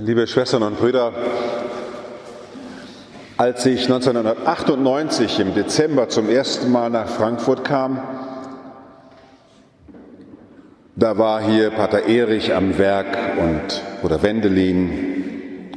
Liebe Schwestern und Brüder, als ich 1998 im Dezember zum ersten Mal nach Frankfurt kam, da war hier Pater Erich am Werk und Bruder Wendelin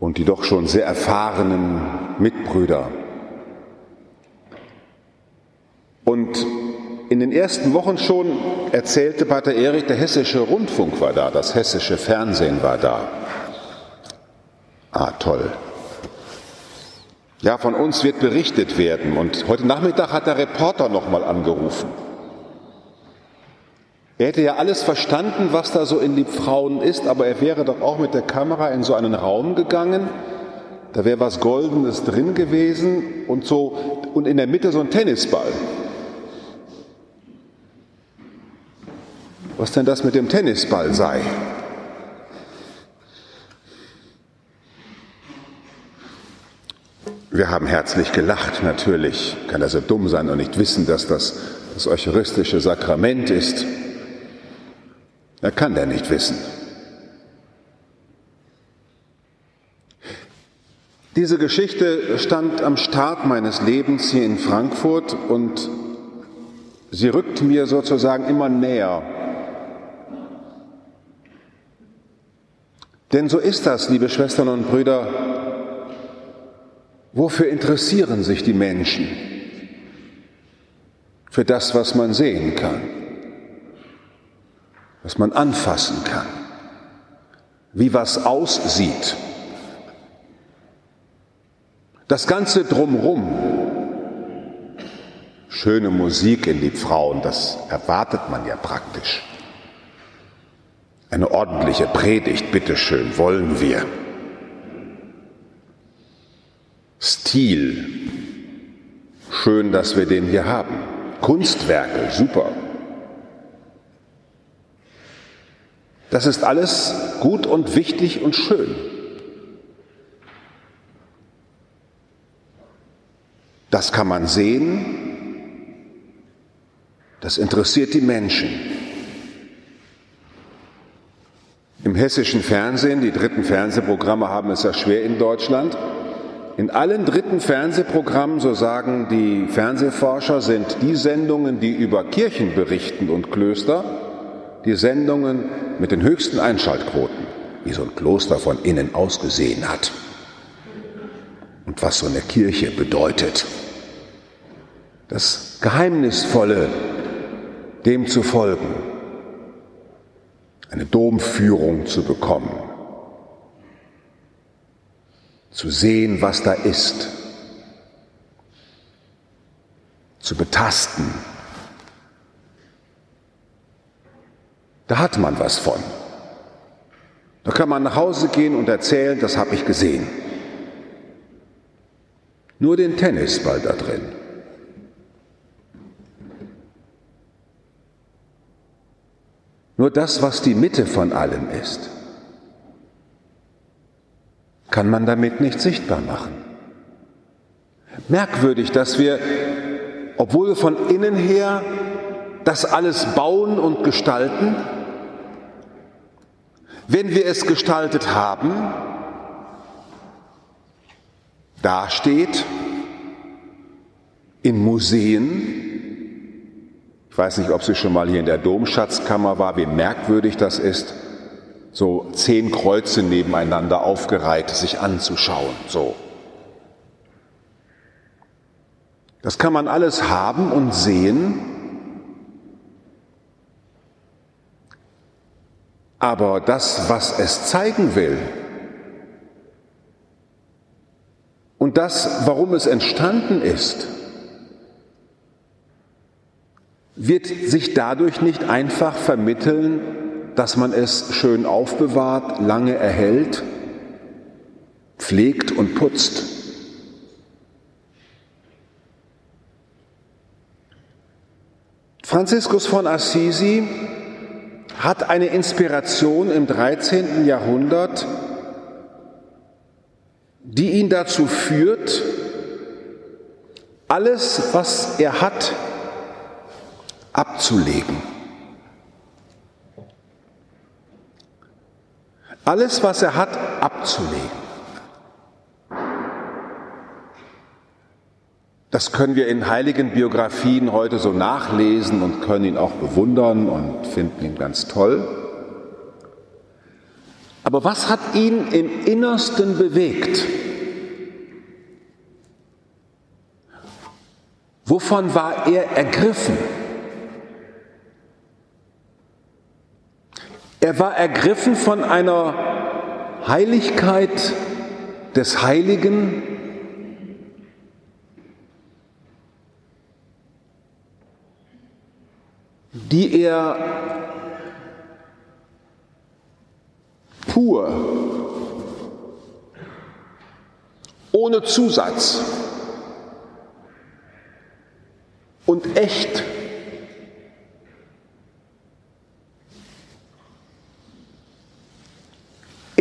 und die doch schon sehr erfahrenen Mitbrüder. Und in den ersten Wochen schon erzählte Pater Erich, der hessische Rundfunk war da, das hessische Fernsehen war da. Ah, toll. Ja, von uns wird berichtet werden. Und heute Nachmittag hat der Reporter nochmal angerufen. Er hätte ja alles verstanden, was da so in Liebfrauen ist, aber er wäre doch auch mit der Kamera in so einen Raum gegangen. Da wäre was Goldenes drin gewesen und so, und in der Mitte so ein Tennisball. Was denn das mit dem Tennisball sei. Wir haben herzlich gelacht, natürlich. Kann er so dumm sein und nicht wissen, dass das das eucharistische Sakrament ist. Er kann der nicht wissen. Diese Geschichte stand am Start meines Lebens hier in Frankfurt und sie rückt mir sozusagen immer näher. Denn so ist das, liebe Schwestern und Brüder. Wofür interessieren sich die Menschen? Für das, was man sehen kann, was man anfassen kann, wie was aussieht. Das Ganze drumrum, schöne Musik in die Frauen, das erwartet man ja praktisch. Eine ordentliche Predigt, bitteschön, wollen wir. Stil, schön, dass wir den hier haben. Kunstwerke, super. Das ist alles gut und wichtig und schön. Das kann man sehen, das interessiert die Menschen. Im hessischen Fernsehen, die dritten Fernsehprogramme haben es ja schwer in Deutschland. In allen dritten Fernsehprogrammen, so sagen die Fernsehforscher, sind die Sendungen, die über Kirchen berichten und Klöster, die Sendungen mit den höchsten Einschaltquoten, wie so ein Kloster von innen ausgesehen hat und was so eine Kirche bedeutet. Das Geheimnisvolle, dem zu folgen, eine Domführung zu bekommen, zu sehen, was da ist, zu betasten. Da hat man was von. Da kann man nach Hause gehen und erzählen, das habe ich gesehen. Nur den Tennisball da drin. Nur das, was die Mitte von allem ist, kann man damit nicht sichtbar machen. Merkwürdig, dass wir, obwohl wir von innen her das alles bauen und gestalten, wenn wir es gestaltet haben, dasteht in Museen, ich weiß nicht, ob sie schon mal hier in der Domschatzkammer war, wie merkwürdig das ist, so zehn Kreuze nebeneinander aufgereiht sich anzuschauen. So. Das kann man alles haben und sehen, aber das, was es zeigen will, und das, warum es entstanden ist, wird sich dadurch nicht einfach vermitteln, dass man es schön aufbewahrt, lange erhält, pflegt und putzt. Franziskus von Assisi hat eine Inspiration im 13. Jahrhundert, die ihn dazu führt, alles, was er hat, abzulegen. alles, was er hat, abzulegen. Das können wir in heiligen Biografien heute so nachlesen und können ihn auch bewundern und finden ihn ganz toll. Aber was hat ihn im Innersten bewegt? Wovon war er ergriffen? Er war ergriffen von einer Heiligkeit des Heiligen, die er pur, ohne Zusatz und echt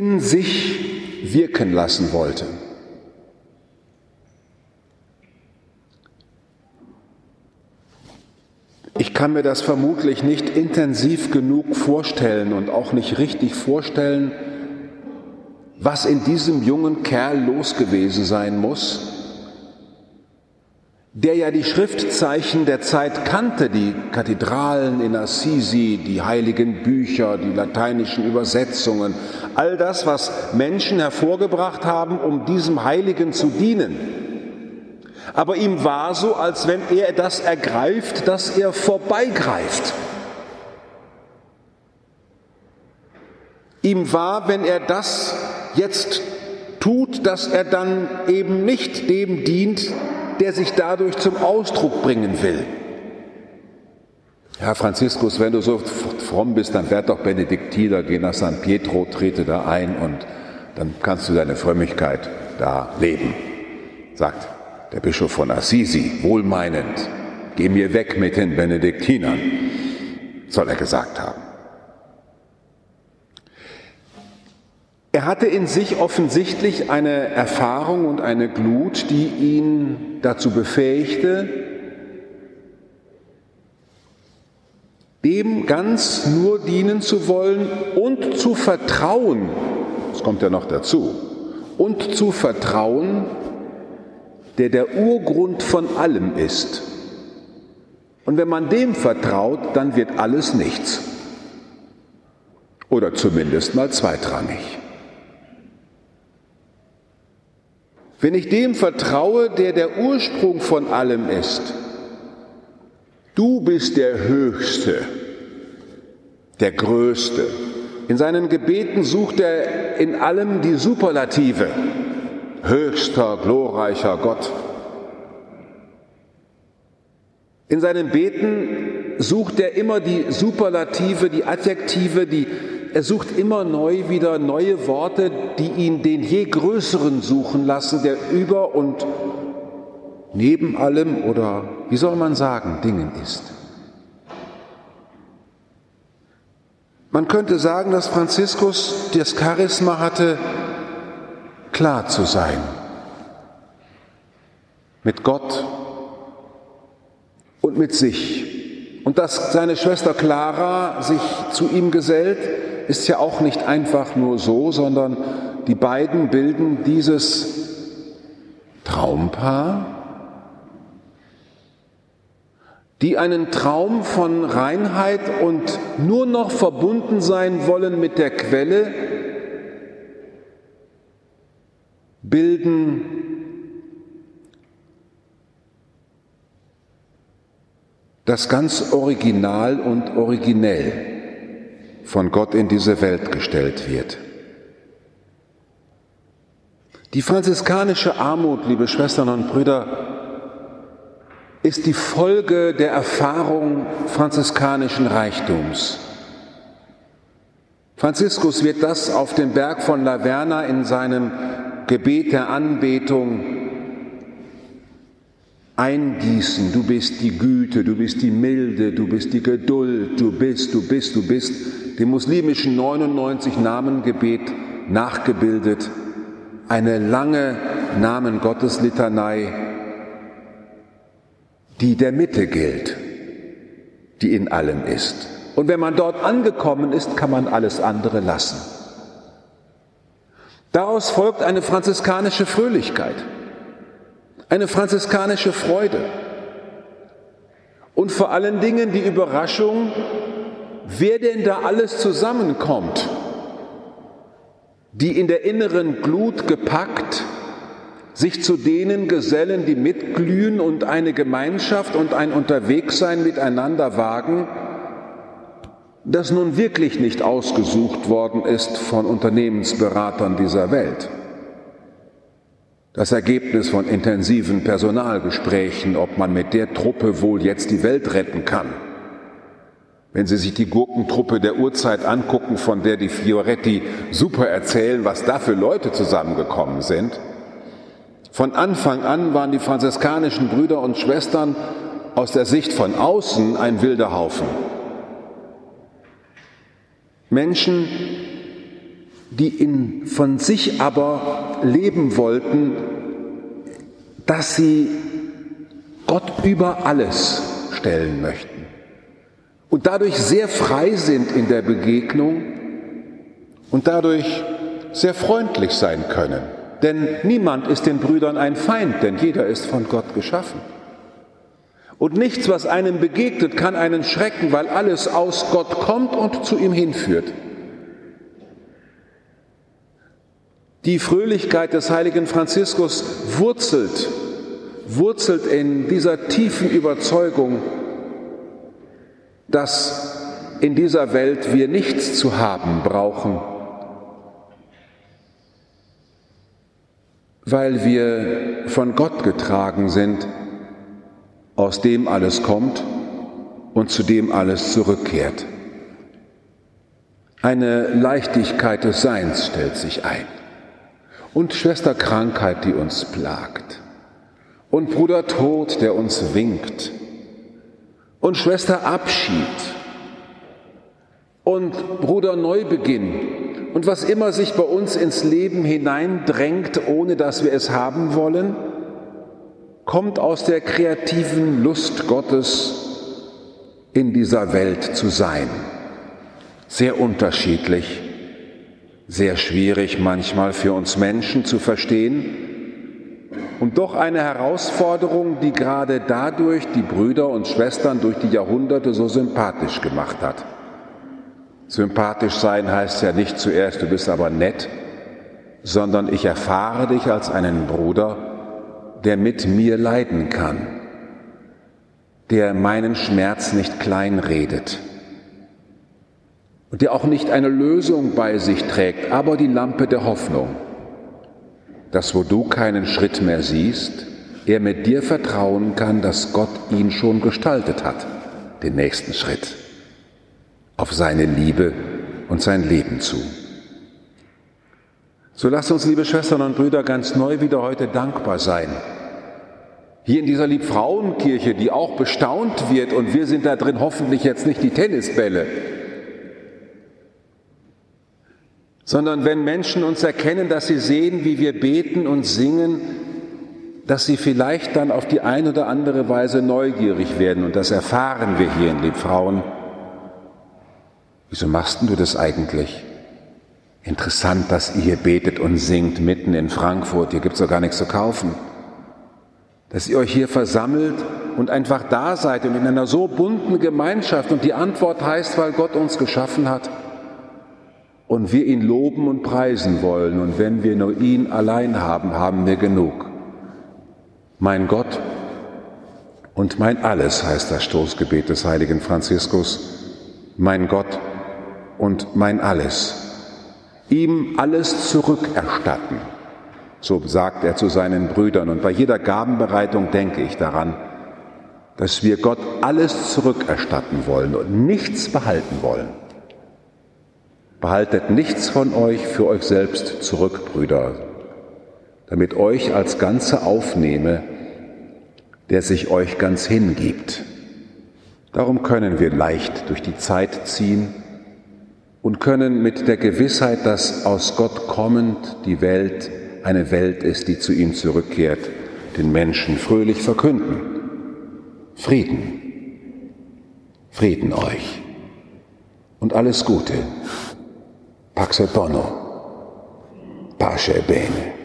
in sich wirken lassen wollte. Ich kann mir das vermutlich nicht intensiv genug vorstellen und auch nicht richtig vorstellen, was in diesem jungen Kerl los gewesen sein muss, der ja die Schriftzeichen der Zeit kannte, die Kathedralen in Assisi, die heiligen Bücher, die lateinischen Übersetzungen, all das, was Menschen hervorgebracht haben, um diesem Heiligen zu dienen. Aber ihm war so, als wenn er das ergreift, dass er vorbeigreift. Ihm war, wenn er das jetzt tut, dass er dann eben nicht dem dient, der sich dadurch zum Ausdruck bringen will. Herr Franziskus, wenn du so fromm bist, dann werd doch Benediktiner, geh nach San Pietro, trete da ein und dann kannst du deine Frömmigkeit da leben, sagt der Bischof von Assisi, wohlmeinend, geh mir weg mit den Benediktinern, soll er gesagt haben. Er hatte in sich offensichtlich eine Erfahrung und eine Glut, die ihn dazu befähigte, dem ganz nur dienen zu wollen und zu vertrauen, das kommt ja noch dazu, und zu vertrauen, der der Urgrund von allem ist. Und wenn man dem vertraut, dann wird alles nichts. Oder zumindest mal zweitrangig. Wenn ich dem vertraue, der der Ursprung von allem ist, du bist der Höchste, der Größte. In seinen Gebeten sucht er in allem die Superlative höchster, glorreicher Gott. In seinem Beten sucht er immer die Superlative, die Adjektive, die, er sucht immer neu wieder neue Worte, die ihn den je Größeren suchen lassen, der über und neben allem oder wie soll man sagen, Dingen ist. Man könnte sagen, dass Franziskus das Charisma hatte, klar zu sein. Mit Gott und mit sich. Und dass seine Schwester Clara sich zu ihm gesellt, ist ja auch nicht einfach nur so, sondern die beiden bilden dieses Traumpaar, die einen Traum von Reinheit und nur noch verbunden sein wollen mit der Quelle, bilden das ganz original und originell von Gott in diese Welt gestellt wird. Die franziskanische Armut, liebe Schwestern und Brüder, ist die Folge der Erfahrung franziskanischen Reichtums. Franziskus wird das auf dem Berg von Laverna in seinem Gebet der Anbetung eingießen. Du bist die Güte, du bist die Milde, du bist die Geduld, du bist, du bist, du bist. Dem muslimischen 99 Namengebet nachgebildet. Eine lange Namen Gottes Litanei, die der Mitte gilt, die in allem ist. Und wenn man dort angekommen ist, kann man alles andere lassen. Daraus folgt eine franziskanische Fröhlichkeit, eine franziskanische Freude und vor allen Dingen die Überraschung, wer denn da alles zusammenkommt, die in der inneren Glut gepackt sich zu denen gesellen, die mitglühen und eine Gemeinschaft und ein Unterwegssein miteinander wagen, das nun wirklich nicht ausgesucht worden ist von Unternehmensberatern dieser Welt. Das Ergebnis von intensiven Personalgesprächen, ob man mit der Truppe wohl jetzt die Welt retten kann. Wenn Sie sich die Gurkentruppe der Urzeit angucken, von der die Fioretti super erzählen, was da für Leute zusammengekommen sind, von Anfang an waren die franziskanischen Brüder und Schwestern aus der Sicht von außen ein wilder Haufen. Menschen, die in, von sich aber leben wollten, dass sie Gott über alles stellen möchten und dadurch sehr frei sind in der Begegnung und dadurch sehr freundlich sein können. Denn niemand ist den Brüdern ein Feind, denn jeder ist von Gott geschaffen. Und nichts, was einem begegnet, kann einen schrecken, weil alles aus Gott kommt und zu ihm hinführt. Die Fröhlichkeit des heiligen Franziskus wurzelt, wurzelt in dieser tiefen Überzeugung, dass in dieser Welt wir nichts zu haben brauchen, weil wir von Gott getragen sind, aus dem alles kommt und zu dem alles zurückkehrt. Eine Leichtigkeit des Seins stellt sich ein. Und Schwester Krankheit, die uns plagt. Und Bruder Tod, der uns winkt. Und Schwester Abschied. Und Bruder Neubeginn, und was immer sich bei uns ins Leben hineindrängt, ohne dass wir es haben wollen, kommt aus der kreativen Lust Gottes in dieser Welt zu sein. Sehr unterschiedlich, sehr schwierig manchmal für uns Menschen zu verstehen und doch eine Herausforderung, die gerade dadurch die Brüder und Schwestern durch die Jahrhunderte so sympathisch gemacht hat. Sympathisch sein heißt ja nicht zuerst, du bist aber nett, sondern ich erfahre dich als einen Bruder, der mit mir leiden kann, der meinen Schmerz nicht kleinredet und der auch nicht eine Lösung bei sich trägt, aber die Lampe der Hoffnung, dass wo du keinen Schritt mehr siehst, er mit dir vertrauen kann, dass Gott ihn schon gestaltet hat, den nächsten Schritt auf seine Liebe und sein Leben zu. So lasst uns, liebe Schwestern und Brüder, ganz neu wieder heute dankbar sein. Hier in dieser Liebfrauenkirche, die auch bestaunt wird und wir sind da drin hoffentlich jetzt nicht die Tennisbälle, sondern wenn Menschen uns erkennen, dass sie sehen, wie wir beten und singen, dass sie vielleicht dann auf die eine oder andere Weise neugierig werden und das erfahren wir hier in Liebfrauen Wieso machst du das eigentlich? Interessant, dass ihr hier betet und singt mitten in Frankfurt. Hier gibt es doch gar nichts zu kaufen. Dass ihr euch hier versammelt und einfach da seid und in einer so bunten Gemeinschaft. Und die Antwort heißt, weil Gott uns geschaffen hat und wir ihn loben und preisen wollen. Und wenn wir nur ihn allein haben, haben wir genug. Mein Gott und mein Alles heißt das Stoßgebet des heiligen Franziskus. Mein Gott und mein Alles. Ihm alles zurückerstatten. So sagt er zu seinen Brüdern. Und bei jeder Gabenbereitung denke ich daran, dass wir Gott alles zurückerstatten wollen und nichts behalten wollen. Behaltet nichts von euch für euch selbst zurück, Brüder, damit euch als Ganze aufnehme, der sich euch ganz hingibt. Darum können wir leicht durch die Zeit ziehen und können mit der Gewissheit, dass aus Gott kommend die Welt eine Welt ist, die zu ihm zurückkehrt, den Menschen fröhlich verkünden. Frieden. Frieden euch. Und alles Gute. Pax et bono. pace e bene.